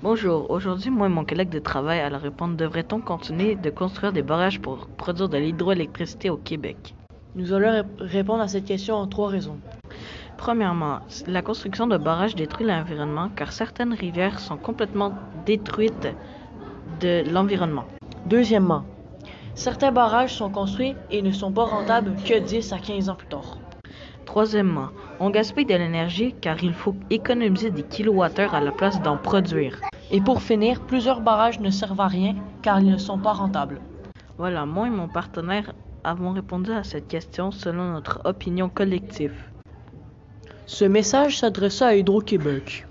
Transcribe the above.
Bonjour, aujourd'hui moi et mon collègue de travail allons répondre devrait-on continuer de construire des barrages pour produire de l'hydroélectricité au Québec? Nous allons répondre à cette question en trois raisons. Premièrement, la construction de barrages détruit l'environnement car certaines rivières sont complètement détruites de l'environnement. Deuxièmement, certains barrages sont construits et ne sont pas rentables que 10 à 15 ans plus tard. Troisièmement, on gaspille de l'énergie car il faut économiser des kilowattheures à la place d'en produire. Et pour finir, plusieurs barrages ne servent à rien car ils ne sont pas rentables. Voilà, moi et mon partenaire avons répondu à cette question selon notre opinion collective. Ce message s'adressa à Hydro-Québec.